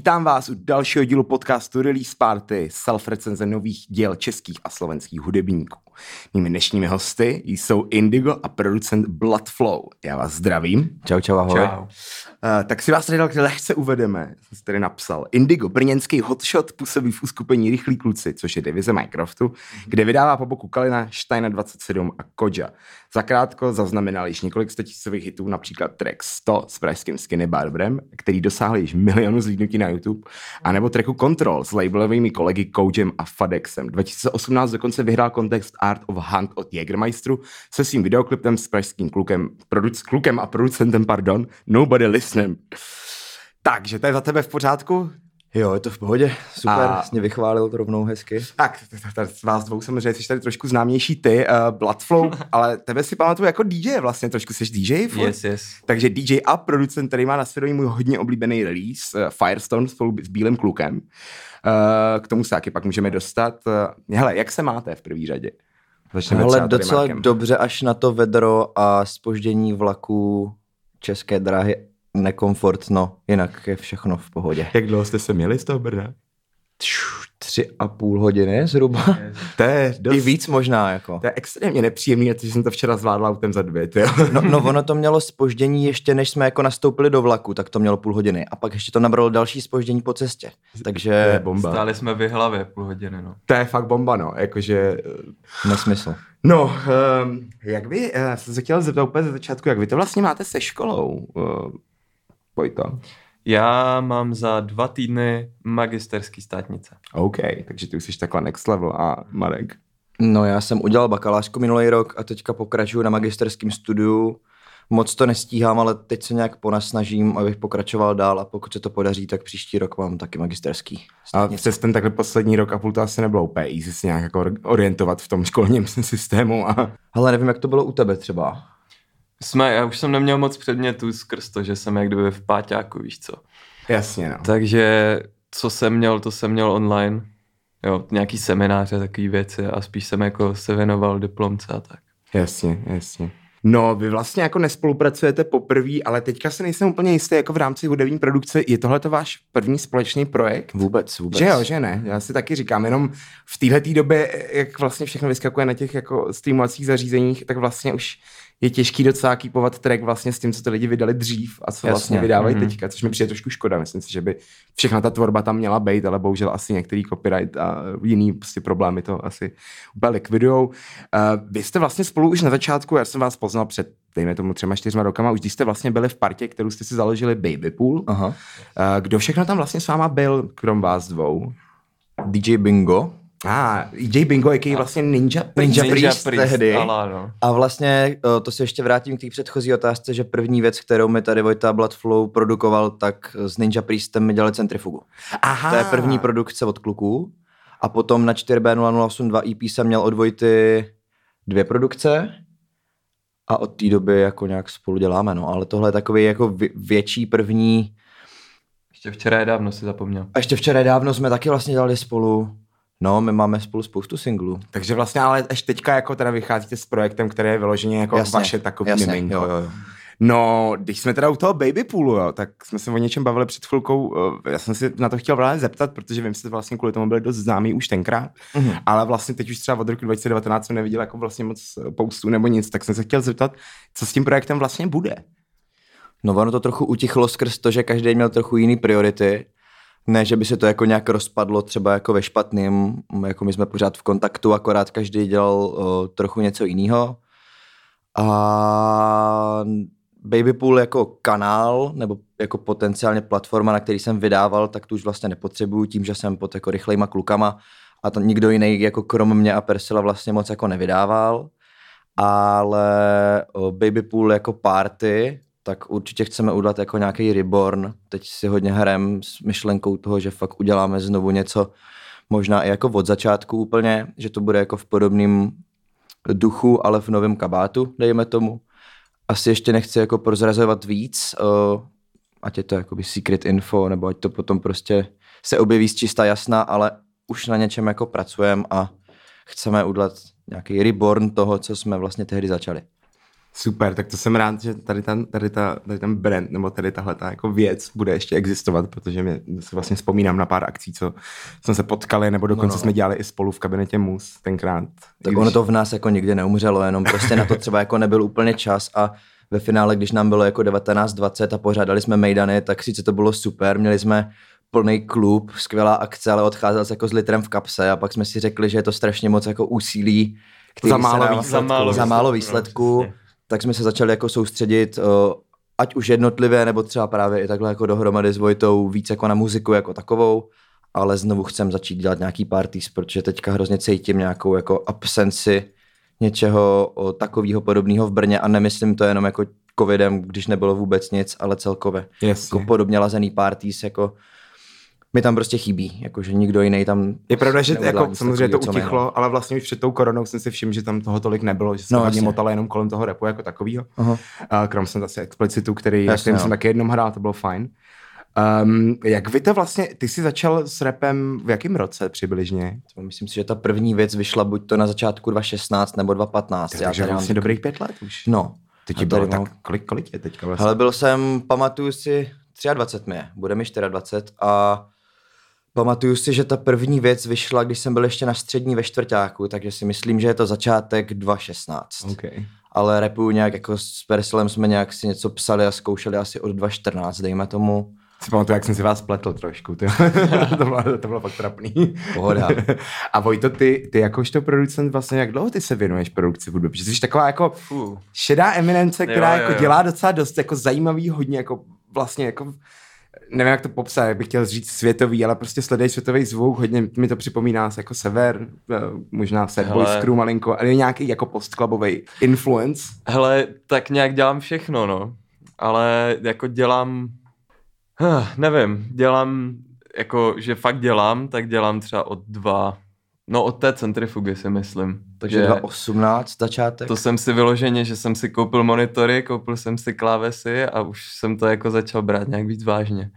Vítám vás u dalšího dílu podcastu Release Party, self-recenze nových děl českých a slovenských hudebníků. Mými dnešními hosty jsou Indigo a producent Bloodflow. Já vás zdravím. Čau, čau, ahoj. Čau. Uh, tak si vás tady lehce uvedeme, jsem si tady napsal. Indigo, brněnský hotshot, působí v uskupení Rychlí kluci, což je divize Minecraftu, kde vydává po boku Kalina, Steina 27 a Koja. Zakrátko zaznamenal již několik statisícových hitů, například track 100 s pražským Skinny Barberem, který dosáhl již milionu zlídnutí na YouTube, anebo tracku Control s labelovými kolegy Kojem a Fadexem. 2018 dokonce vyhrál kontext Art of Hunt od Jägermeisteru se svým videoklipem s pražským klukem, produc, klukem a producentem, pardon, Nobody Listen. Takže to je za tebe v pořádku? Jo, je to v pohodě, super, a... jsi mě vychválil to rovnou hezky. Tak, z vás dvou samozřejmě jsi tady trošku známější ty, uh, Bloodflow, ale tebe si pamatuju jako DJ vlastně, trošku jsi DJ, furt? Yes, yes. Takže DJ a producent, který má na svědomí můj hodně oblíbený release, uh, Firestone spolu s Bílým klukem. Uh, k tomu se taky pak můžeme dostat. Uh, hele, jak se máte v první řadě? Začneme Ale docela Markem. dobře až na to vedro a spoždění vlaku České dráhy nekomfortno, jinak je všechno v pohodě. Jak dlouho jste se měli z toho Brna? Tři a půl hodiny zhruba. To je dost... I víc možná, jako. To je extrémně nepříjemný, protože jsem to včera zvládla autem za dvě, no, no, ono to mělo spoždění ještě, než jsme jako nastoupili do vlaku, tak to mělo půl hodiny. A pak ještě to nabralo další spoždění po cestě. Takže... To je bomba. Stáli jsme v hlavě půl hodiny, no. To je fakt bomba, no. Jakože... Nesmysl. No, um, jak vy, uh, jsem se chtěl zeptat úplně ze začátku, jak vy to vlastně máte se školou? Uh, Vojta? Já mám za dva týdny magisterský státnice. OK, takže ty už jsi takhle next level a Marek? No já jsem udělal bakalářku minulý rok a teďka pokračuju na magisterském studiu. Moc to nestíhám, ale teď se nějak ponasnažím, abych pokračoval dál a pokud se to podaří, tak příští rok mám taky magisterský. Státnice. A přes ten takhle poslední rok a půl to asi nebylo úplně easy se nějak jako orientovat v tom školním systému. A... Ale nevím, jak to bylo u tebe třeba. Jsme, já už jsem neměl moc předmětů skrz to, že jsem jak kdyby v páťáku, víš co. Jasně, no. Takže co jsem měl, to jsem měl online. Jo, nějaký semináře, takové věci a spíš jsem jako se věnoval diplomce a tak. Jasně, jasně. No, vy vlastně jako nespolupracujete poprvé, ale teďka se nejsem úplně jistý, jako v rámci hudební produkce, je tohle to váš první společný projekt? Vůbec, vůbec. Že jo, že ne? Já si taky říkám, jenom v téhle době, jak vlastně všechno vyskakuje na těch jako streamovacích zařízeních, tak vlastně už je těžký docela kýpovat track vlastně s tím, co ty lidi vydali dřív a co Jasně. vlastně vydávají mm-hmm. teďka, což mi přijde trošku škoda. Myslím si, že by všechna ta tvorba tam měla být, ale bohužel asi některý copyright a jiný prostě problémy to asi úplně likvidujou. Uh, vy jste vlastně spolu už na začátku, já jsem vás poznal před dejme tomu třema, čtyřma rokama, už když jste vlastně byli v partě, kterou jste si založili Baby Pool. Aha. Uh, kdo všechno tam vlastně s váma byl, krom vás dvou? DJ Bingo, a ah, J Bingo, jaký vlastně Ninja Priest, Ninja Priest, Priest tehdy. Ala, no. A vlastně to se ještě vrátím k té předchozí otázce, že první věc, kterou mi tady Vojta Bloodflow produkoval, tak s Ninja Priestem mi dělali centrifugu. Aha. To je první produkce od kluků. A potom na 4B0082 EP jsem měl od Vojty dvě produkce a od té doby jako nějak spolu děláme, no. Ale tohle je takový jako větší první... Ještě včera je dávno si zapomněl. A ještě včera je dávno jsme taky vlastně dělali spolu. No, my máme spolu spoustu singlů. Takže vlastně ale až teďka jako teda vycházíte s projektem, který je vyloženě jako jasně, vaše takový jasně, miminko. Jo, jo, jo. No, když jsme teda u toho baby poolu, jo, tak jsme se o něčem bavili před chvilkou. Eh, já jsem si na to chtěl právě zeptat, protože vím, že vlastně kvůli tomu byli dost známý už tenkrát, mm-hmm. ale vlastně teď už třeba od roku 2019 jsem neviděl jako vlastně moc postů nebo nic, tak jsem se chtěl zeptat, co s tím projektem vlastně bude. No ono to trochu utichlo skrz to, že každý měl trochu jiný priority ne, že by se to jako nějak rozpadlo třeba jako ve špatným, jako my jsme pořád v kontaktu, akorát každý dělal o, trochu něco jiného. A Babypool jako kanál, nebo jako potenciálně platforma, na který jsem vydával, tak tu už vlastně nepotřebuju tím, že jsem pod jako rychlejma klukama a to nikdo jiný jako krom mě a Persila vlastně moc jako nevydával. Ale Babypool jako party, tak určitě chceme udělat jako nějaký reborn. Teď si hodně hrem s myšlenkou toho, že fakt uděláme znovu něco, možná i jako od začátku úplně, že to bude jako v podobném duchu, ale v novém kabátu, dejme tomu. Asi ještě nechci jako prozrazovat víc, uh, ať je to jakoby secret info, nebo ať to potom prostě se objeví z čista jasná, ale už na něčem jako pracujeme a chceme udělat nějaký reborn toho, co jsme vlastně tehdy začali. Super, tak to jsem rád, že tady, ten, tady, ta, tady ten brand, nebo tady tahle ta jako věc bude ještě existovat, protože mě si vlastně vzpomínám na pár akcí, co jsme se potkali, nebo dokonce no, no. jsme dělali i spolu v kabinetě MUS tenkrát. Tak ono to v nás jako nikdy neumřelo, jenom prostě na to třeba jako nebyl úplně čas a ve finále, když nám bylo jako 19-20 a pořádali jsme mejdany, tak sice to bylo super, měli jsme plný klub, skvělá akce, ale odcházel se jako s litrem v kapse a pak jsme si řekli, že je to strašně moc jako úsilí, za málo, dává, výsledku. za málo, za málo výsledku, no, tak jsme se začali jako soustředit ať už jednotlivě, nebo třeba právě i takhle jako dohromady s Vojtou víc jako na muziku jako takovou, ale znovu chcem začít dělat nějaký parties, protože teďka hrozně cítím nějakou jako absenci něčeho takového podobného v Brně a nemyslím to jenom jako covidem, když nebylo vůbec nic, ale celkově. Jasně. Jako podobně lazený parties, jako mi tam prostě chybí, jakože nikdo jiný tam Je pravda, že jako, samozřejmě to utichlo, ale vlastně už před tou koronou jsem si všiml, že tam toho tolik nebylo, že se no, hodně motalo jenom kolem toho repu jako takového. Uh-huh. krom jsem zase explicitu, který, jasně, jsem no. taky jednou hrál, to bylo fajn. Um, jak vy to vlastně, ty jsi začal s repem v jakém roce přibližně? Myslím si, že ta první věc vyšla buď to na začátku 2016 nebo 2015. Takže vlastně dobrých pět let už. No. Teď ti bylo tak, kolik, kolik je teďka vlastně? Ale byl jsem, pamatuju si, 23 mě, bude mi 24 a Pamatuju si, že ta první věc vyšla, když jsem byl ještě na střední ve čtvrtáku, takže si myslím, že je to začátek 2016. Okay. Ale repu nějak jako s Persilem jsme nějak si něco psali a zkoušeli asi od 2014, dejme tomu. Si pamatuju, jak jsem si vás pletl trošku, ty. to, bylo, to bylo fakt trapný. Pohoda. a Vojto, ty, ty jakožto producent vlastně, jak dlouho ty se věnuješ produkci hudby? Protože jsi taková jako šedá eminence, která jo, jo, jo. jako dělá docela dost jako zajímavý, hodně jako vlastně jako nevím, jak to popsat, jak bych chtěl říct světový, ale prostě sledej světový zvuk, hodně mi to připomíná jako Sever, eh, možná Sad Boy Screw malinko, ale nějaký jako postklubový influence. Hele, tak nějak dělám všechno, no. Ale jako dělám, huh, nevím, dělám, jako, že fakt dělám, tak dělám třeba od dva, no od té centrifugy si myslím. Takže 2018 začátek? To jsem si vyloženě, že jsem si koupil monitory, koupil jsem si klávesy a už jsem to jako začal brát nějak víc vážně.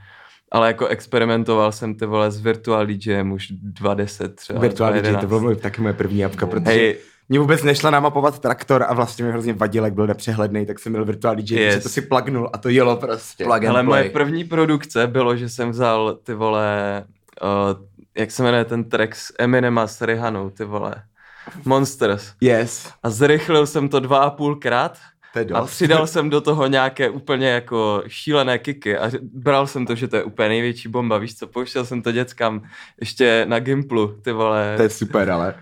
Ale jako experimentoval jsem ty vole s Virtual DJem už 20 třeba. Virtual DJ, to bylo taky moje první japka, protože hey, mě vůbec nešla namapovat traktor a vlastně mi hrozně vadil, jak byl nepřehledný, tak jsem měl Virtual DJ, yes. to si plagnul a to jelo prostě. Plug Ale moje první produkce bylo, že jsem vzal ty vole, uh, jak se jmenuje ten track s Eminema s Rihanou, ty vole. Monsters. Yes. A zrychlil jsem to dva a půl krát a přidal jsem do toho nějaké úplně jako šílené kiky a bral jsem to, že to je úplně největší bomba, víš co, pouštěl jsem to dětskám ještě na Gimplu, ty vole. To je super, ale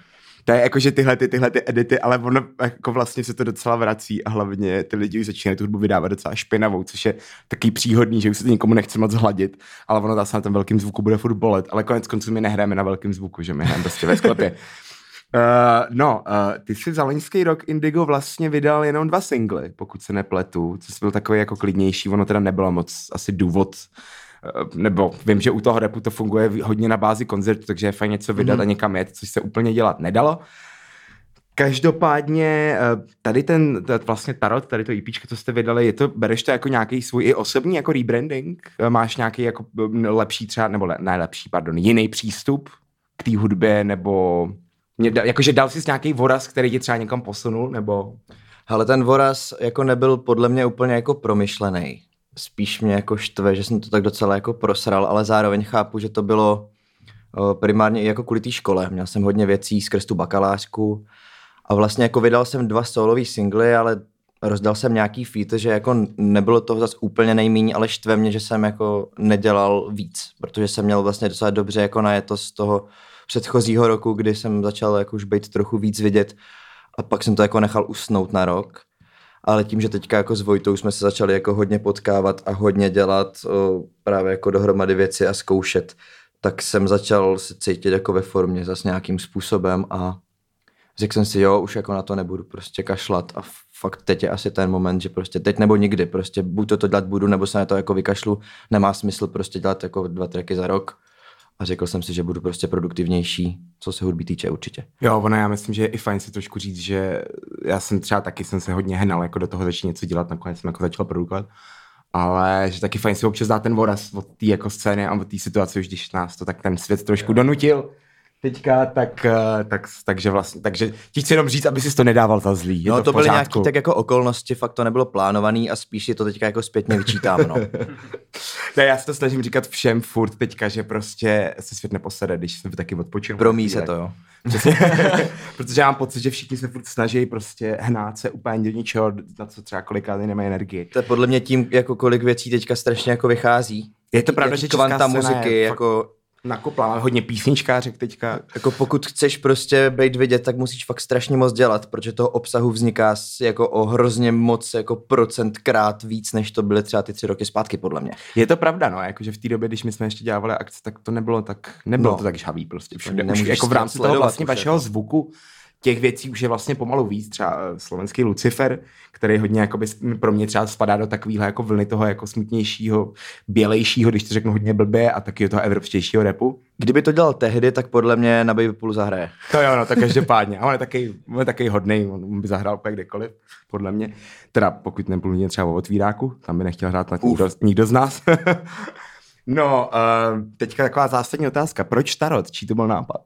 to je jako, že tyhle, ty, tyhle ty edity, ale ono jako vlastně se to docela vrací a hlavně ty lidi už začínají tu hudbu vydávat docela špinavou, což je taky příhodný, že už se to nikomu nechce moc hladit, ale ono zase na tom velkým zvuku bude furt bolet, ale konec konců my nehráme na velkém zvuku, že my hrajeme prostě ve sklepě. Uh, no, uh, ty jsi za loňský rok Indigo vlastně vydal jenom dva singly, pokud se nepletu, co byl takový jako klidnější, ono teda nebylo moc asi důvod, uh, nebo vím, že u toho repu to funguje hodně na bázi koncertu, takže je fajn něco vydat mm-hmm. a někam jet, což se úplně dělat nedalo. Každopádně tady ten vlastně Tarot, tady to EP, co jste vydali, je to, bereš to jako nějaký svůj i osobní jako rebranding? Máš nějaký jako lepší třeba, nebo ne lepší, pardon, jiný přístup k té hudbě, nebo jakože dal jsi nějaký voraz, který tě třeba někam posunul, nebo... Ale ten voraz jako nebyl podle mě úplně jako promyšlený. Spíš mě jako štve, že jsem to tak docela jako prosral, ale zároveň chápu, že to bylo primárně i jako kvůli té škole. Měl jsem hodně věcí skrz tu bakalářku a vlastně jako vydal jsem dva solový singly, ale rozdal jsem nějaký feat, že jako nebylo toho zase úplně nejméně, ale štve mě, že jsem jako nedělal víc, protože jsem měl vlastně docela dobře jako najeto z toho předchozího roku, kdy jsem začal jako už být trochu víc vidět a pak jsem to jako nechal usnout na rok. Ale tím, že teďka jako s Vojtou jsme se začali jako hodně potkávat a hodně dělat o, právě jako dohromady věci a zkoušet, tak jsem začal se cítit jako ve formě zase nějakým způsobem a řekl jsem si, jo, už jako na to nebudu prostě kašlat a fakt teď je asi ten moment, že prostě teď nebo nikdy, prostě buď to, to dělat budu, nebo se na to jako vykašlu, nemá smysl prostě dělat jako dva tracky za rok, a řekl jsem si, že budu prostě produktivnější, co se hudby týče určitě. Jo, ono já myslím, že je i fajn si trošku říct, že já jsem třeba taky jsem se hodně hnal jako do toho začít něco dělat, nakonec jsem jako začal produkovat, ale že taky fajn si občas dát ten voraz od té jako scény a od té situace, už když nás to tak ten svět trošku donutil, teďka, tak, eh, tak, takže vlastně, takže ti chci jenom říct, aby si to nedával za zlý. Je no to, to byly nějaký tak jako okolnosti, fakt to nebylo plánovaný a spíš si to teďka jako zpětně vyčítám, no. Ne, já se to snažím říkat všem furt teďka, že prostě se svět neposede, když jsem taky odpočinu. Promí se to, jo. Přesně. Protože já mám pocit, že všichni se furt snaží prostě hnát se úplně do ničeho, na co třeba kolikrát nemají energii. To je podle mě tím, jako kolik věcí teďka strašně jako vychází. Je to pravda, že česká muziky, je jako, Nakopla, máme hodně písničkářek teďka. jako pokud chceš prostě být vidět, tak musíš fakt strašně moc dělat, protože toho obsahu vzniká jako o hrozně moc jako procentkrát víc, než to byly třeba ty tři roky zpátky, podle mě. Je to pravda, no, jakože v té době, když my jsme ještě dělávali akce, tak to nebylo tak, nebylo No. to tak žhavý prostě všude. Už jako v rámci toho vlastně vašeho jako. zvuku těch věcí už je vlastně pomalu víc, třeba eh, slovenský Lucifer, který hodně jakoby, pro mě třeba spadá do takového jako vlny toho jako smutnějšího, bělejšího, když to řeknu hodně blbě, a taky toho evropštějšího repu. Kdyby to dělal tehdy, tak podle mě na Baby Poolu zahraje. To jo, no, tak každopádně. A on je taky, on je taky hodnej, on by zahrál úplně kdekoliv, podle mě. Teda pokud mě třeba o otvíráku, tam by nechtěl hrát na nikdo, nikdo z nás. no, uh, teďka taková zásadní otázka. Proč Tarot? Čí to byl nápad?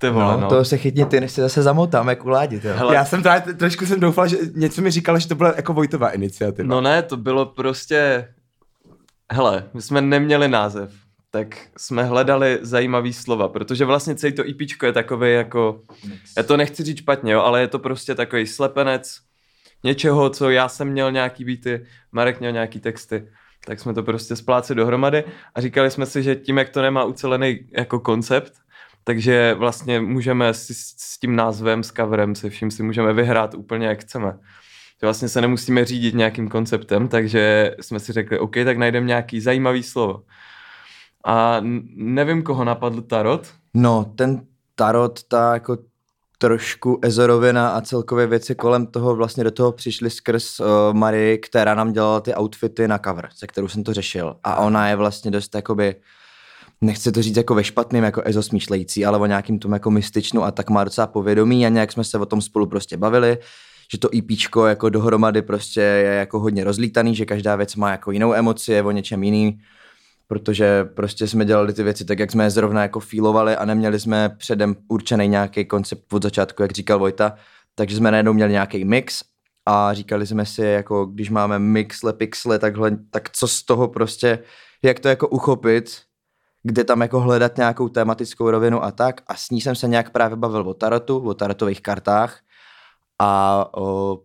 Ty vole, no. No, to se chytni ty, než se zase zamotám, jak uládi, jo. Hele, Já jsem teda trošku jsem doufal, že něco mi říkal, že to byla jako Vojtová iniciativa. No ne, to bylo prostě... Hele, my jsme neměli název, tak jsme hledali zajímavý slova, protože vlastně celý to IPčko je takový jako... Já to nechci říct špatně, jo, ale je to prostě takový slepenec něčeho, co já jsem měl nějaký beaty, Marek měl nějaký texty, tak jsme to prostě spláceli dohromady a říkali jsme si, že tím, jak to nemá ucelený jako koncept, takže vlastně můžeme si s, tím názvem, s coverem, se vším si můžeme vyhrát úplně jak chceme. Vlastně se nemusíme řídit nějakým konceptem, takže jsme si řekli, OK, tak najdeme nějaký zajímavý slovo. A nevím, koho napadl Tarot. No, ten tarot, ta jako trošku ezorovina a celkově věci kolem toho vlastně do toho přišly skrz uh, Marii, která nám dělala ty outfity na cover, se kterou jsem to řešil. A ona je vlastně dost jakoby, nechci to říct jako ve špatným, jako ezo smýšlející, ale o nějakým tom jako mystičnu a tak má docela povědomí a nějak jsme se o tom spolu prostě bavili, že to EPčko jako dohromady prostě je jako hodně rozlítaný, že každá věc má jako jinou emoci, je o něčem jiný, protože prostě jsme dělali ty věci tak, jak jsme je zrovna jako feelovali a neměli jsme předem určený nějaký koncept od začátku, jak říkal Vojta, takže jsme najednou měli nějaký mix a říkali jsme si, jako když máme mixle, pixle, takhle, tak co z toho prostě, jak to jako uchopit, kde tam jako hledat nějakou tematickou rovinu a tak. A s ní jsem se nějak právě bavil o tarotu, o tarotových kartách. A o,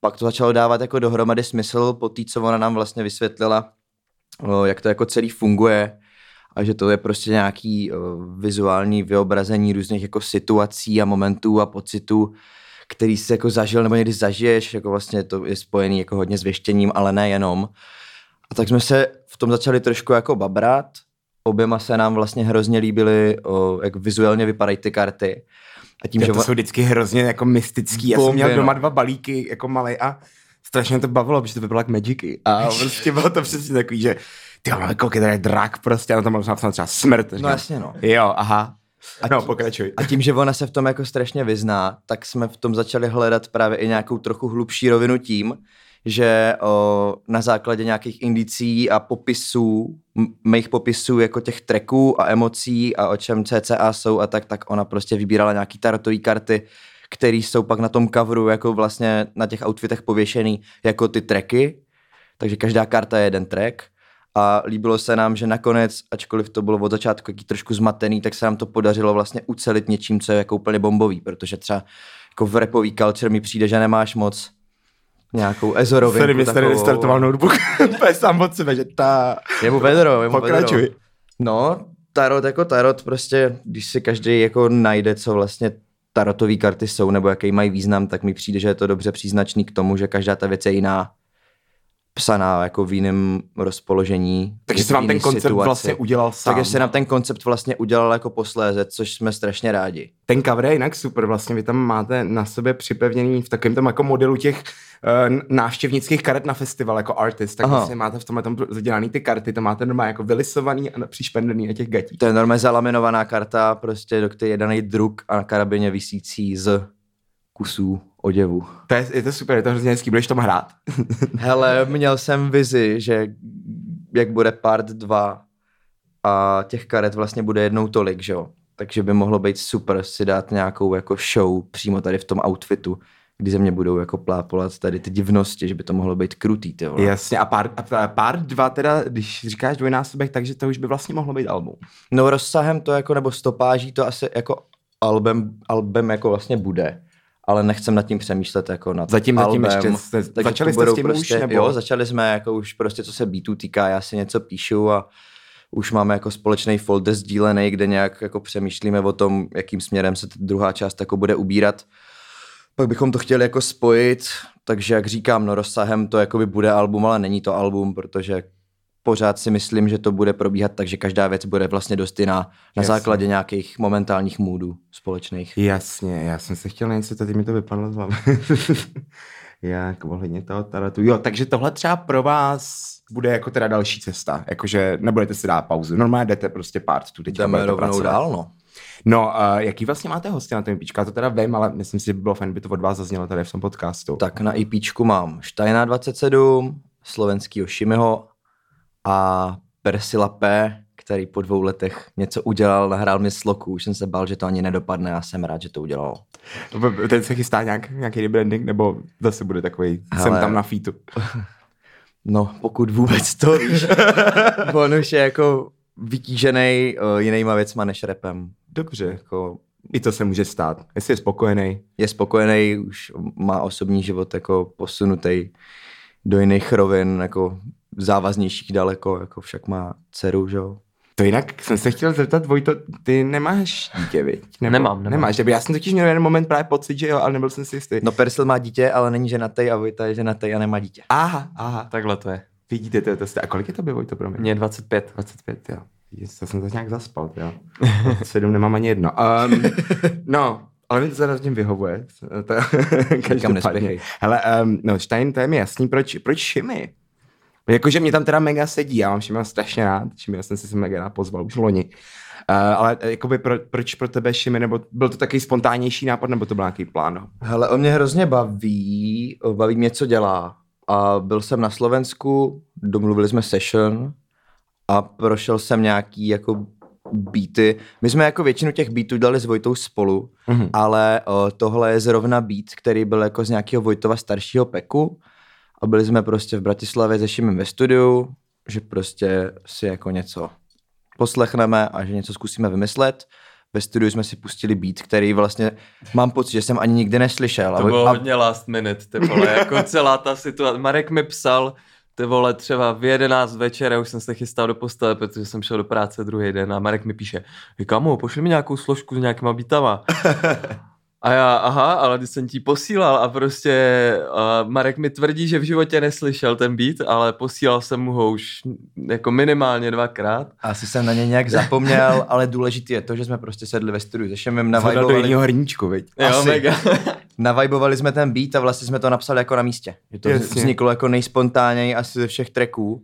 pak to začalo dávat jako dohromady smysl po té, co ona nám vlastně vysvětlila, o, jak to jako celý funguje a že to je prostě nějaký o, vizuální vyobrazení různých jako situací a momentů a pocitů, který jsi jako zažil nebo někdy zažiješ, jako vlastně to je spojený jako hodně s věštěním, ale nejenom. A tak jsme se v tom začali trošku jako babrat, oběma se nám vlastně hrozně líbily, o, jak vizuálně vypadají ty karty. A tím, Že že to jsou vždycky hrozně jako mystický. Já jsem měl doma no. dva balíky jako malej a strašně to bavilo, protože to vypadalo jak Magicy. A prostě bylo to přesně takový, že ty máme kolik tady je drak prostě a na tom bylo napsáno třeba smrt. No jasně no. Jo, aha. A no, tí- pokračuj. A tím, že ona se v tom jako strašně vyzná, tak jsme v tom začali hledat právě i nějakou trochu hlubší rovinu tím, že o, na základě nějakých indicí a popisů, mých popisů jako těch tracků a emocí a o čem CCA jsou a tak, tak ona prostě vybírala nějaký tarotové karty, které jsou pak na tom coveru jako vlastně na těch outfitech pověšený jako ty tracky, takže každá karta je jeden track. A líbilo se nám, že nakonec, ačkoliv to bylo od začátku jaký trošku zmatený, tak se nám to podařilo vlastně ucelit něčím, co je jako úplně bombový, protože třeba jako v rapový culture mi přijde, že nemáš moc nějakou ezorovinku Sorry, mi tady restartoval notebook. to je sám od sebe, že ta... Je mu vedro, je mu Pokračuj. vedro. No, tarot jako tarot, prostě, když si každý jako najde, co vlastně tarotové karty jsou, nebo jaký mají význam, tak mi přijde, že je to dobře příznačný k tomu, že každá ta věc je jiná psaná jako v jiném rozpoložení. Takže se vám ten koncept situaci. vlastně udělal sám. Takže se nám ten koncept vlastně udělal jako posléze, což jsme strašně rádi. Ten cover je jinak super, vlastně vy tam máte na sobě připevněný v takovém tom jako modelu těch uh, návštěvnických karet na festival jako artist, tak Aha. vlastně máte v tomhle tom zadělaný ty karty, to máte normálně jako vylisovaný a přišpendený na těch gatích. To je normálně zalaminovaná karta, prostě do které je daný druk a na karabině visící z kusů oděvu. To je, je to super, je to hrozně hezký, budeš tam hrát? Hele, měl jsem vizi, že jak bude part 2 a těch karet vlastně bude jednou tolik, že jo. takže by mohlo být super si dát nějakou jako show přímo tady v tom outfitu, kdy ze mě budou jako plápolat tady ty divnosti, že by to mohlo být krutý, ty vole. Jasně, a pár, a pár dva teda, když říkáš dvojnásobek, takže to už by vlastně mohlo být album. No rozsahem to jako, nebo stopáží to asi jako album, album jako vlastně bude ale nechcem nad tím přemýšlet jako nad Zatím, album. zatím ještě jste, Takže začali jste s tím prostě, už, nebo? Jo, začali jsme jako už prostě, co se beatů týká, já si něco píšu a už máme jako společný folder sdílený, kde nějak jako přemýšlíme o tom, jakým směrem se ta druhá část jako bude ubírat. Pak bychom to chtěli jako spojit, takže jak říkám, no rozsahem to jako by bude album, ale není to album, protože pořád si myslím, že to bude probíhat tak, že každá věc bude vlastně dost jiná na Jasně. základě nějakých momentálních můdů společných. Jasně, já jsem se chtěl něco, tady mi to vypadlo z hlavy. Jak ohledně toho talentu. Jo, takže tohle třeba pro vás bude jako teda další cesta, jakože nebudete si dát pauzu, normálně jdete prostě part tu teďka Jdeme rovnou pracovat. dál, no. No, uh, jaký vlastně máte hosty na tom píčku? Já to teda vím, ale myslím si, že by bylo fajn, by to od vás zaznělo tady v tom podcastu. Tak na IPčku mám Štajna 27, slovenskýho Šimiho a Persila P, který po dvou letech něco udělal, nahrál mi sloku, už jsem se bál, že to ani nedopadne a jsem rád, že to udělal. Ten se chystá nějak, nějaký rebranding, nebo zase bude takový, jsem Hele. tam na featu. No, pokud vůbec to víš. On už je jako vytížený uh, jinýma věcma než repem. Dobře, Jako i to se může stát. Jestli je spokojený. je spokojený, už má osobní život jako posunutý do jiných rovin, jako závaznějších daleko, jako však má dceru, že jo. To jinak jsem se chtěl zeptat, Vojto, ty nemáš dítě, viď? Nebo, Nemám, nemám. Nemáš, že by- já jsem totiž měl jeden moment právě pocit, že jo, ale nebyl jsem si jistý. No Persil má dítě, ale není ženatý a Vojta je ženatý a nemá dítě. Aha, aha, Takhle to je. vidíte, to, to jste, a kolik je to by, Vojto, pro mě? Mně je 25. 25, jo. Vidíte, to jsem to nějak zaspal, jo. 7 nemám ani jedno. Um, no, ale mi to tím vyhovuje. To, každopádně. nespěchej. Hele, um, no, Stein, to je mi jasný, proč, proč Šimi? Jakože mě tam teda mega sedí, já mám Šimila strašně rád, Šimila jsem si se mega rád pozval už loni. Uh, ale eh, jakoby pro, proč pro tebe Šimi, nebo byl to takový spontánnější nápad, nebo to byl nějaký plán? Hele, on mě hrozně baví, baví mě, co dělá. A byl jsem na Slovensku, domluvili jsme session a prošel jsem nějaký jako beaty. My jsme jako většinu těch beatů dali s Vojtou spolu, Mhm. ale o, tohle je zrovna beat, který byl jako z nějakého Vojtova staršího peku a byli jsme prostě v Bratislavě se Šimem ve studiu, že prostě si jako něco poslechneme a že něco zkusíme vymyslet. Ve studiu jsme si pustili beat, který vlastně mám pocit, že jsem ani nikdy neslyšel. To bylo a, hodně last minute, ty vole, jako celá ta situace. Marek mi psal, ty vole, třeba v 11 večer, já už jsem se chystal do postele, protože jsem šel do práce druhý den a Marek mi píše, kamo, pošli mi nějakou složku s nějakýma beatama. A já, aha, ale když jsem ti posílal a prostě uh, Marek mi tvrdí, že v životě neslyšel ten beat, ale posílal jsem mu ho už jako minimálně dvakrát. asi jsem na ně nějak zapomněl, ale důležitý je to, že jsme prostě sedli ve studiu se Šimem, Zadal do navajbovali, jiného hrníčku, viď? Jo, Asi. mega. navajbovali jsme ten beat a vlastně jsme to napsali jako na místě. Že to Jasně. vzniklo jako nejspontánněji asi ze všech tracků.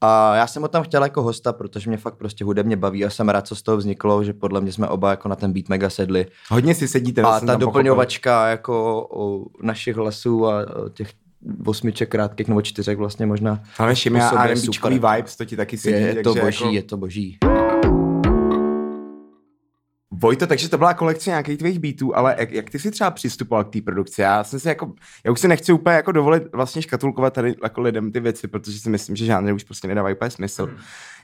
A já jsem ho tam chtěl jako hosta, protože mě fakt prostě hudebně baví a jsem rád, co z toho vzniklo, že podle mě jsme oba jako na ten beat mega sedli. Hodně si sedíte. A ta doplňovačka jako o našich hlasů a těch osmiček krátkých nebo čtyřek vlastně možná. pochopil. Ale Šimi a vibes, to ti taky sedí. Je, je to boží, Jako... je to boží. Vojto, takže to byla kolekce nějakých tvých beatů, ale jak, jak ty si třeba přistupoval k té produkci? Já jsem si jako, já už si nechci úplně jako dovolit vlastně škatulkovat tady jako lidem ty věci, protože si myslím, že žádné už prostě nedávají úplně smysl. Hmm.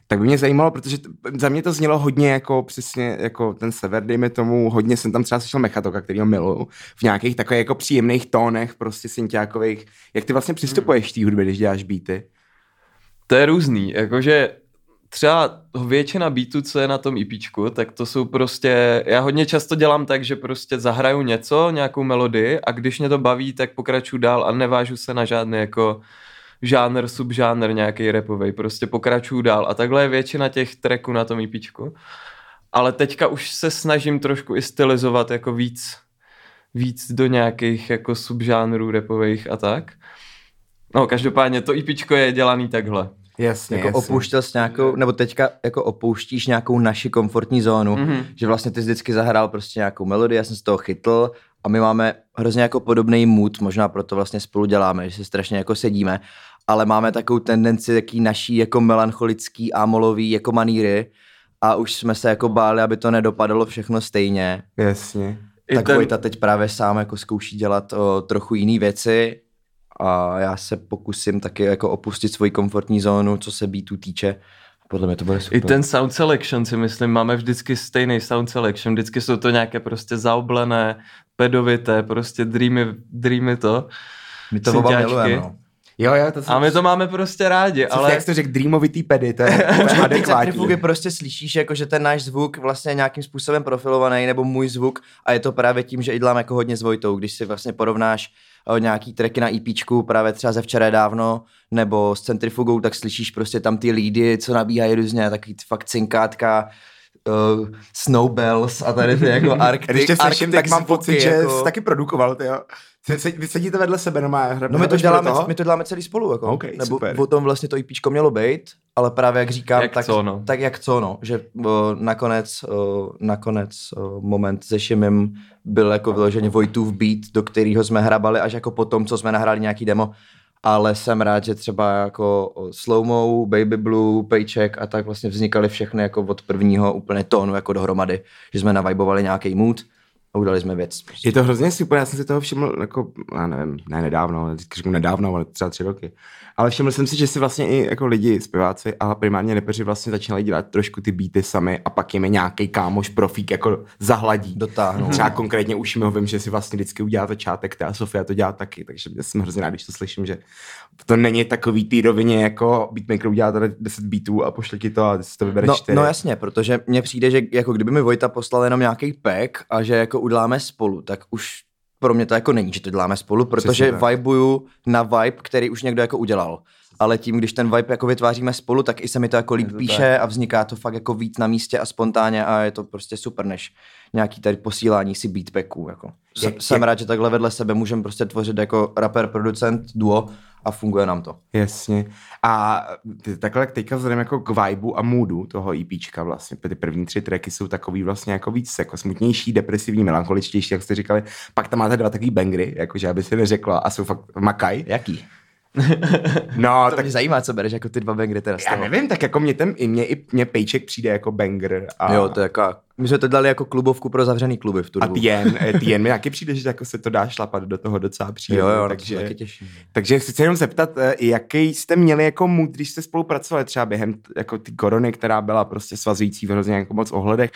Tak by mě zajímalo, protože t- za mě to znělo hodně jako přesně jako ten sever, dejme tomu, hodně jsem tam třeba slyšel Mechatoka, který ho miluju, v nějakých takových jako příjemných tónech, prostě synťákových. Jak ty vlastně přistupuješ k té hudbě, když děláš beaty? To je různý, jakože třeba většina beatů, co je na tom EPčku, tak to jsou prostě, já hodně často dělám tak, že prostě zahraju něco, nějakou melodii a když mě to baví, tak pokračuju dál a nevážu se na žádný jako žánr, subžánr nějaký repovej, prostě pokračuju dál a takhle je většina těch tracků na tom EPčku. Ale teďka už se snažím trošku i stylizovat jako víc, víc do nějakých jako subžánrů repových a tak. No, každopádně to EPčko je dělaný takhle. Jasně, Jako opouštěl jsi nějakou, nebo teďka jako opouštíš nějakou naši komfortní zónu, Mhm. mm-hmm. že vlastně ty jsi vždycky zahrál prostě nějakou melodii, já jsem z toho chytl a my máme hrozně jako podobný mood, možná proto vlastně spolu děláme, že se strašně jako sedíme, ale máme takovou tendenci taký naší jako melancholický, ámolový jako maníry a už jsme se jako báli, aby to nedopadalo všechno stejně. Jasně. Tak ten- Vojta teď právě sám jako zkouší dělat o, trochu jiné věci a já se pokusím taky jako opustit svoji komfortní zónu, co se beatu týče. Podle mě to bude super. I ten sound selection si myslím, máme vždycky stejný sound selection, vždycky jsou to nějaké prostě zaoblené, pedovité, prostě dreamy, dreamy to. My to oba milujeme, no. Jo, jo, to jsem... A my to máme prostě rádi, Ale... ale Jak jsi to řekl, dreamovitý pedy, to je Ty adekvátní. prostě slyšíš, jako že ten náš zvuk vlastně je nějakým způsobem profilovaný, nebo můj zvuk, a je to právě tím, že i dělám jako hodně s Vojtou, když si vlastně porovnáš o, nějaký tracky na EPčku, právě třeba ze včera dávno, nebo s centrifugou, tak slyšíš prostě tam ty lídy, co nabíhají různě, takový fakt cinkátka, uh, snowbells a tady ty jako Arctic, Když tě slyším, tak mám pocit, že jako... jsi taky produkoval, ty jo. Se- se- Vy sedíte vedle sebe, no má No my to, děláme, my to děláme celý spolu, jako. OK, Nebo super. o tom vlastně to IPčko mělo být, ale právě jak říkám, Jak tak, co, no. tak jak co, no. Že uh, nakonec, uh, nakonec uh, moment se Šimem byl jako vyloženě Vojtův beat, do kterého jsme hrabali až jako po tom, co jsme nahráli nějaký demo. Ale jsem rád, že třeba jako o, Slowmo, Baby Blue, Paycheck a tak vlastně vznikaly všechny jako od prvního úplně tónu jako dohromady. Že jsme navibovali nějaký mood a udali jsme věc. Je to hrozně super, já jsem si toho všiml, jako, já nevím, ne nedávno, vždycky řeknu nedávno, ale třeba tři roky. Ale všiml jsem si, že si vlastně i jako lidi, zpěváci, ale primárně repeři vlastně začínali dělat trošku ty beaty sami a pak jim je nějaký kámoš profík jako zahladí. Dotáhnou. Třeba konkrétně už mi ho vím, že si vlastně vždycky udělá začátek, ta Sofia to dělá taky, takže jsem hrozně rád, když to slyším, že to není takový tý rovině jako beatmaker udělá tady 10 beatů a pošle ti to a ty si to vybereš No, čtyři. no jasně, protože mně přijde, že jako kdyby mi Vojta poslal jenom nějaký pack a že jako uděláme spolu, tak už pro mě to jako není, že to děláme spolu, protože tak. vibuju na vibe, který už někdo jako udělal. Ale tím, když ten vibe jako vytváříme spolu, tak i se mi to jako líp to píše a vzniká to fakt jako víc na místě a spontánně a je to prostě super, než nějaký tady posílání si beatpacků. Jako. Jsem, jak- rád, že takhle vedle sebe můžeme prostě tvořit jako rapper, producent, duo a funguje nám to. Jasně. A takhle teďka vzhledem jako k vibu a moodu toho EPčka vlastně, ty první tři tracky jsou takový vlastně jako víc jako smutnější, depresivní, melancholičtější, jak jste říkali. Pak tam máte dva takový bangry, jakože aby si neřekla a jsou fakt makaj. Jaký? No, To tak mě zajímá, co bereš jako ty dva bangry teda já nevím, tak jako mě ten, i mě, i mě Paycheck přijde jako banger. A, Jo, to je jako, my jsme to dali jako klubovku pro zavřený kluby v tu a dobu. TN, eh, TN mi taky přijde, že jako se to dá šlapat do toho docela příjemně. Jo, jo, takže... takže, taky těším. Takže chci se jenom zeptat, eh, jaký jste měli jako mood, když jste spolupracovali třeba během jako ty korony, která byla prostě svazující v hrozně jako moc ohledech.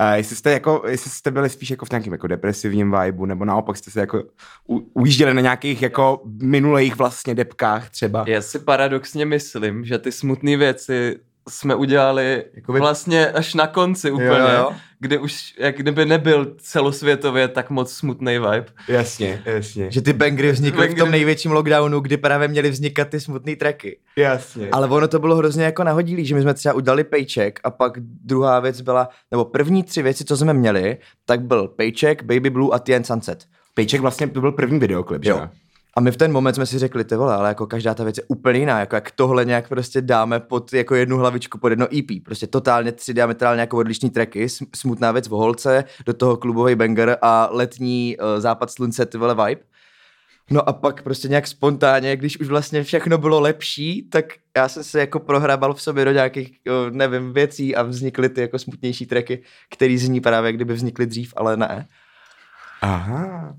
Uh, jestli jste, jako, jestli jste byli spíš jako v nějakém jako depresivním vibu, nebo naopak jste se jako u, ujížděli na nějakých jako minulých vlastně depkách třeba. já si paradoxně myslím, že ty smutné věci jsme udělali Jakoby- vlastně až na konci úplně, jo, jo. Kdy už jak kdyby nebyl celosvětově tak moc smutný vibe. Jasně, jasně. Že ty bangry vznikly v Bangry- tom největším lockdownu, kdy právě měly vznikat ty smutné tracky. Jasně. Ale ono to bylo hrozně jako nahodilý, že my jsme třeba udělali paycheck a pak druhá věc byla, nebo první tři věci, co jsme měli, tak byl paycheck, baby blue a TN sunset. Paycheck vlastně to byl první videoklip, že Jo. jo? A my v ten moment jsme si řekli, ty vole, ale jako každá ta věc je úplně jiná, jako jak tohle nějak prostě dáme pod jako jednu hlavičku, pod jedno EP. Prostě totálně tři diametrálně jako odlišný tracky, sm- smutná věc o holce, do toho klubový banger a letní uh, západ slunce, ty vole vibe. No a pak prostě nějak spontánně, když už vlastně všechno bylo lepší, tak já jsem se jako prohrabal v sobě do nějakých, jo, nevím, věcí a vznikly ty jako smutnější tracky, které zní právě, kdyby vznikly dřív, ale ne. Aha.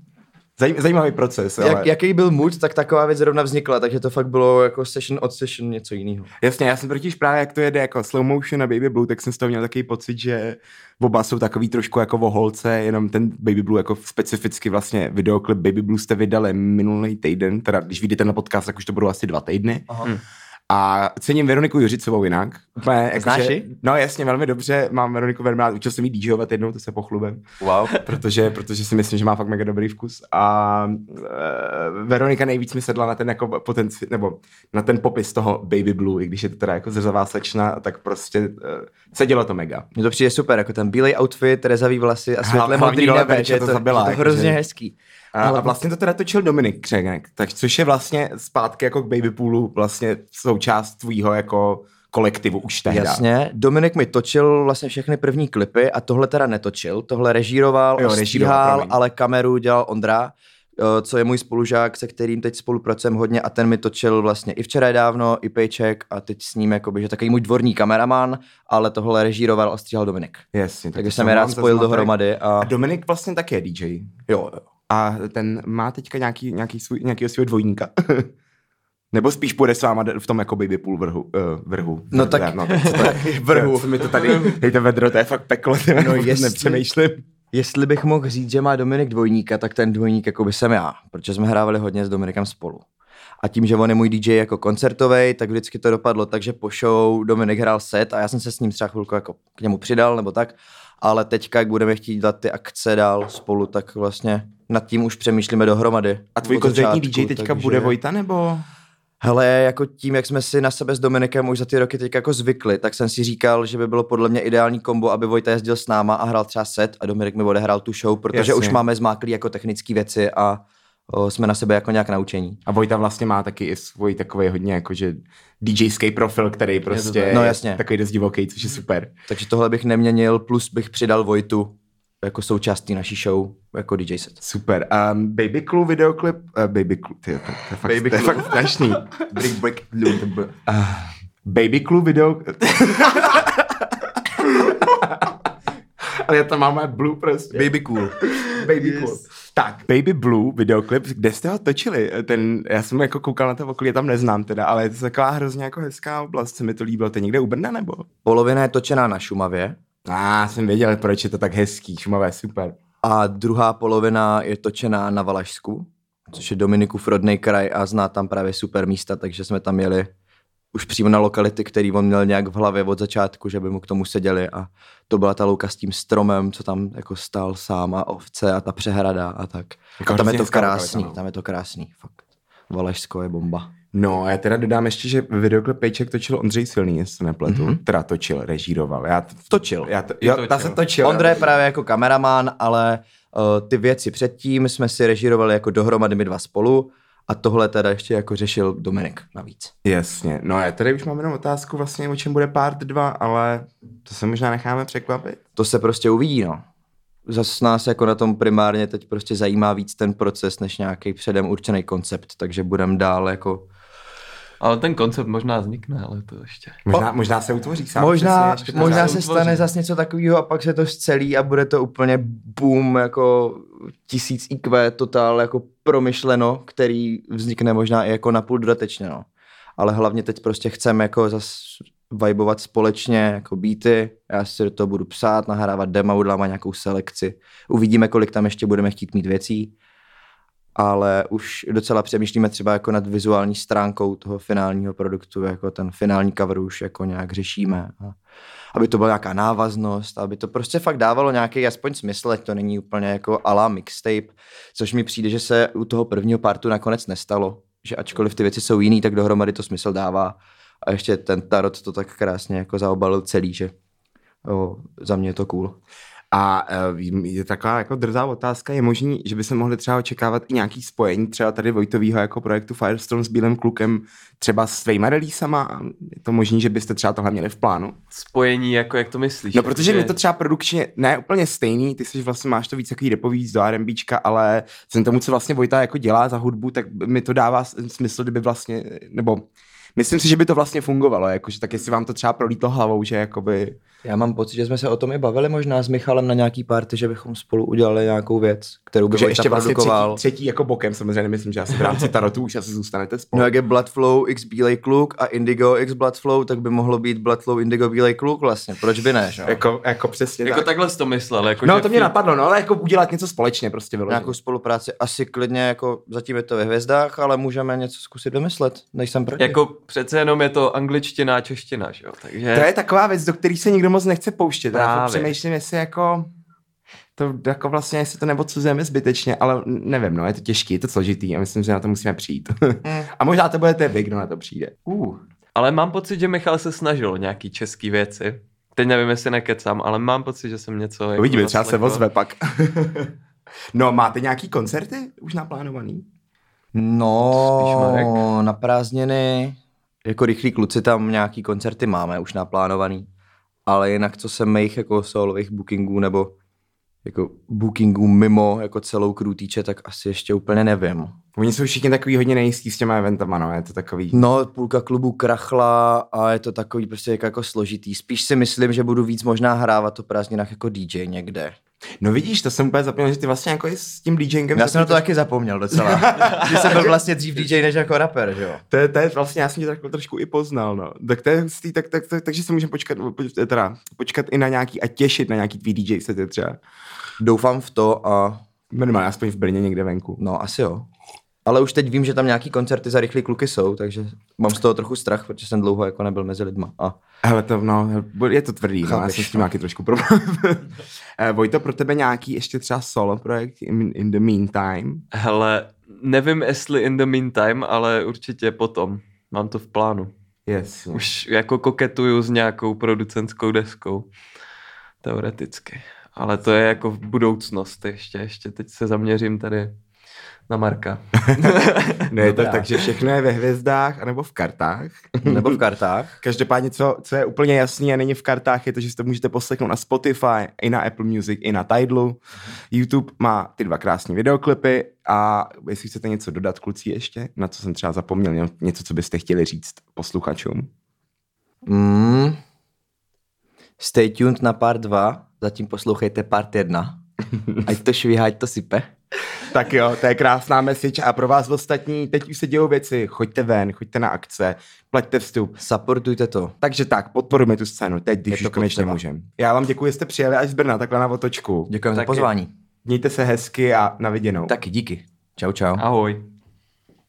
Zaj, zajímavý proces, ale... Jak, jaký byl mood, tak taková věc zrovna vznikla, takže to fakt bylo jako session od session něco jiného. Jasně, já jsem totiž právě, jak to jede jako slow motion a Baby Blue, tak jsem z toho měl takový pocit, že oba jsou takový trošku jako o holce, jenom ten Baby Blue jako specificky vlastně videoklip Baby Blue jste vydali minulý týden, teda když vyjdete na podcast, tak už to budou asi dva týdny. Aha. A cením Veroniku Juřicovou jinak. Úplně, jako, Znáš že-? No jasně, velmi dobře, mám Veroniku velmi rád, učil jsem jí DJovat jednou, to se pochlubem Wow. protože, protože si myslím, že má fakt mega dobrý vkus a uh, Veronika nejvíc mi sedla na ten jako potenci, nebo na ten popis toho Baby Blue, i když je to teda jako zrzavá slečna, tak prostě uh, sedělo to mega. Mně to přijde super, jako ten bílej outfit, rezavý vlasy a světle modrý nebe, že je to to, zabila, že to jako, hrozně že- hezký. A, Ale- a vlastně to teda točil Dominik Křenek, tak, což je vlastně zpátky jako k Baby Poolu vlastně součást tvýho jako kolektivu už tehda. Jasně, Dominik mi točil vlastně všechny první klipy a tohle teda netočil, tohle režíroval, Jo, režíroval, stíhal, promiň. ale kameru dělal Ondra, co je můj spolužák, se kterým teď spolupracujeme hodně a ten mi točil vlastně i včera dávno, i Paycheck a teď s ním jakoby, že takový můj dvorní kameraman, ale tohle režíroval a stříhal Dominik. Jasně. Takže to jsem je rád spojil dohromady a A Dominik vlastně taky je DJ. jo, jo. A ten má teďka nějaký, nějaký svůj, nějakého svého dvojníka. Nebo spíš půjde s váma v tom jako baby pool vrhu. Uh, vrhu. No tak- no, tak co to je? Vrhu. Co mi to tady, hej to vedro, to je fakt peklo, No no, jestli- nepřemýšlím. Jestli bych mohl říct, že má Dominik dvojníka, tak ten dvojník jako by jsem já, protože jsme hrávali hodně s Dominikem spolu. A tím, že on je můj DJ jako koncertový, tak vždycky to dopadlo tak, že po show Dominik hrál set a já jsem se s ním třeba chvilku jako k němu přidal nebo tak, ale teďka, jak budeme chtít dělat ty akce dál spolu, tak vlastně nad tím už přemýšlíme dohromady. A tvůj začátku, DJ teďka takže- bude Vojta, nebo? Hele, jako tím, jak jsme si na sebe s Dominikem už za ty roky teď jako zvykli, tak jsem si říkal, že by bylo podle mě ideální kombo, aby Vojta jezdil s náma a hrál třeba set a Dominik mi odehrál tu show, protože Jasně. už máme zmáklý jako technické věci a o, jsme na sebe jako nějak naučení. A Vojta vlastně má taky i svůj takový hodně jakože DJský profil, který prostě tak. No, jasně. takový dost divoký, což je super. Takže tohle bych neměnil, plus bych přidal Vojtu jako součást té naší show, jako DJ set. Super. Um, Baby Clue videoklip, uh, Baby Clue, ty, to, to, je fakt, Baby to je fakt strašný. Brick, brick, to uh, Baby Clue video... Ale já tam mám blue prostě. Baby cool. Baby Cool. Tak, Baby Blue videoklip, kde jste ho točili? Ten, já jsem jako koukal na to okolí, tam neznám teda, ale je to taková hrozně jako hezká oblast, se mi to líbilo. To je někde u Brna nebo? Polovina je točená na Šumavě A ah, jsem věděl, proč je to tak hezký, šumavé, super. a druhá polovina je točená na Valašsku, což je Dominikův rodný kraj a zná tam právě super místa, takže jsme tam jeli už přímo na lokality, který on měl nějak v hlavě od začátku, že by mu k tomu seděli a to byla ta louka s tím stromem, co tam jako stál sám a ovce a ta přehrada a tak. Jako a tam je to hezká lokalita, krásný, no. tam je to krásný, fakt. Valašsko je bomba. No a já teda dodám ještě, že videoklip Pejček točil Ondřej Silný, jestli se nepletu. Mhm. Mm-hmm. Teda točil, režíroval. Já t- Točil. Já to, jo, točil. ta se točil. Ondra je právě jako kameraman, ale uh, ty věci předtím jsme si režírovali jako dohromady my dva spolu a tohle teda ještě jako řešil Dominik navíc. Jasně. No já tady už mám jenom otázku vlastně, o čem bude part 2, ale to se možná necháme překvapit. To se prostě uvidí, no. Zas nás jako na tom primárně teď prostě zajímá víc ten proces, než nějaký předem určený koncept, takže budem dál jako... Ale ten koncept možná vznikne, ale to ještě. Možná, možná se utvoří sám. možná přesně, ještě možná se utvoří. stane zase něco takového a pak se to zcelí a bude to úplně boom, jako tisíc IQ, totál jako promyšleno, který vznikne možná i jako napůl dodatečně, no. Ale hlavně teď prostě chceme jako zas vibovat společně, jako beaty, já si do toho budu psát, nahrávat dema, udělám nějakou selekci. Uvidíme, kolik tam ještě budeme chtít mít věcí, ale už docela přemýšlíme třeba jako nad vizuální stránkou toho finálního produktu, jako ten finální cover už jako nějak řešíme. A aby to byla nějaká návaznost, aby to prostě fakt dávalo nějaký aspoň smysl, ať to není úplně jako ala mixtape, což mi přijde, že se u toho prvního partu nakonec nestalo, že ačkoliv ty věci jsou jiný, tak dohromady to smysl dává. A ještě ten tarot to tak krásně jako zaobalil celý, že o, za mě je to cool. A uh, je taková jako drzá otázka, je možný, že by se mohli třeba očekávat i nějaký spojení třeba tady Vojtovýho jako projektu Firestorm s Bílým klukem třeba s tvýma releasama? Je to možný, že byste třeba tohle měli v plánu? Spojení, jako jak to myslíš? No, protože mi to třeba produkčně ne úplně stejný, ty jsi vlastně máš to víc takový repový víc do R&Bčka, ale jsem tomu, co vlastně Vojta jako dělá za hudbu, tak mi to dává smysl, kdyby vlastně, nebo myslím si, že by to vlastně fungovalo, jakože tak jestli vám to třeba prolítlo hlavou, že jakoby, Já mám pocit, že jsme se o tom i bavili možná s Michalem na nějaký party, že bychom spolu udělali nějakou věc, kterou by ještě vlastně produkoval. třetí, třetí, jako bokem, samozřejmě myslím, že asi v rámci tarotu už asi zůstanete spolu. No jak je Bloodflow x Bílej kluk a Indigo x Bloodflow, tak by mohlo být Bloodflow Indigo Bílej kluk vlastně. Proč by ne, že? jo? jako, jako přesně Jako tak. takhle jsi to myslel. Jako No to mě fi- napadlo, no ale jako udělat něco společně prostě vyloženě. Nějakou spolupráci asi klidně jako zatím je to ve hvězdách, ale můžeme něco zkusit vymyslet, nejsem proti. Jako přece jenom je to angličtina a čeština, že jo? Takže... To je taková věc, do které se nikdo moc nechce pouštět. Já Právě. přemýšlím, jestli jako to jako vlastně, jestli to neodsuzujeme zbytečně, ale nevím, no, je to těžký, je to složitý a myslím, že na to musíme přijít. a možná to budete vy, kdo na to přijde. Uh. Ale mám pocit, že Michal se snažil o nějaký český věci. Teď nevím, jestli nekecám, ale mám pocit, že jsem něco... Jako Uvidíme, třeba se ozve pak. no, máte nějaký koncerty už naplánovaný? No, na prázdniny, jako rychlí kluci tam nějaký koncerty máme už naplánovaný, ale jinak co se mých jako solových bookingů nebo jako bookingu mimo jako celou crew týče, tak asi ještě úplně nevím. Oni jsou všichni takový hodně nejistí s těma eventama, no, je to takový... No, půlka klubu krachla a je to takový prostě jako, jako složitý. Spíš si myslím, že budu víc možná hrávat to prázdninách jako DJ někde. No vidíš, to jsem úplně zapomněl, že ty vlastně jako s tím DJingem... Já jsem na to taky zapomněl docela. Když jsem byl vlastně dřív DJ než jako rapper, že jo. To je, to je vlastně, já jsem tě tak trošku i poznal, no. Tak, to je, tak, tak, tak, tak, takže se můžeme počkat, teda, počkat i na nějaký a těšit na nějaký tvý DJ sety třeba. Doufám v to a... Minimálně aspoň v Brně někde venku. No, asi jo. Ale už teď vím, že tam nějaký koncerty za rychlý kluky jsou, takže mám z toho trochu strach, protože jsem dlouho jako nebyl mezi lidma. A... Hele, to, no, je to tvrdý, no, já jsem s tím nějaký trošku problém. Eh, Vojto, pro tebe nějaký ještě třeba solo projekt in, in the meantime? Hele, nevím jestli in the meantime, ale určitě potom. Mám to v plánu. Yes. Už jako koketuju s nějakou producentskou deskou. Teoreticky. Ale to je jako v budoucnost ještě. Ještě teď se zaměřím tady na Marka. ne, je to tak, že všechno je ve hvězdách, anebo v kartách. nebo v kartách. Každopádně, co, co je úplně jasný a není v kartách, je to, že si to můžete poslechnout na Spotify, i na Apple Music, i na Tidlu. YouTube má ty dva krásné videoklipy a jestli chcete něco dodat, kluci, ještě, na co jsem třeba zapomněl, něco, co byste chtěli říct posluchačům. Mm. Stay tuned na part 2, zatím poslouchejte part 1. Ať to švíhá, ať to sype. Tak jo, to je krásná message a pro vás ostatní, teď už se dějou věci, choďte ven, choďte na akce, plaťte vstup. Supportujte to. Takže tak, podporujme tu scénu, teď, když už konečně můžeme. Já vám děkuji, že jste přijeli až z Brna, takhle na otočku. Děkujeme za pozvání. Mějte se hezky a na viděnou. Taky díky. Čau, čau. Ahoj.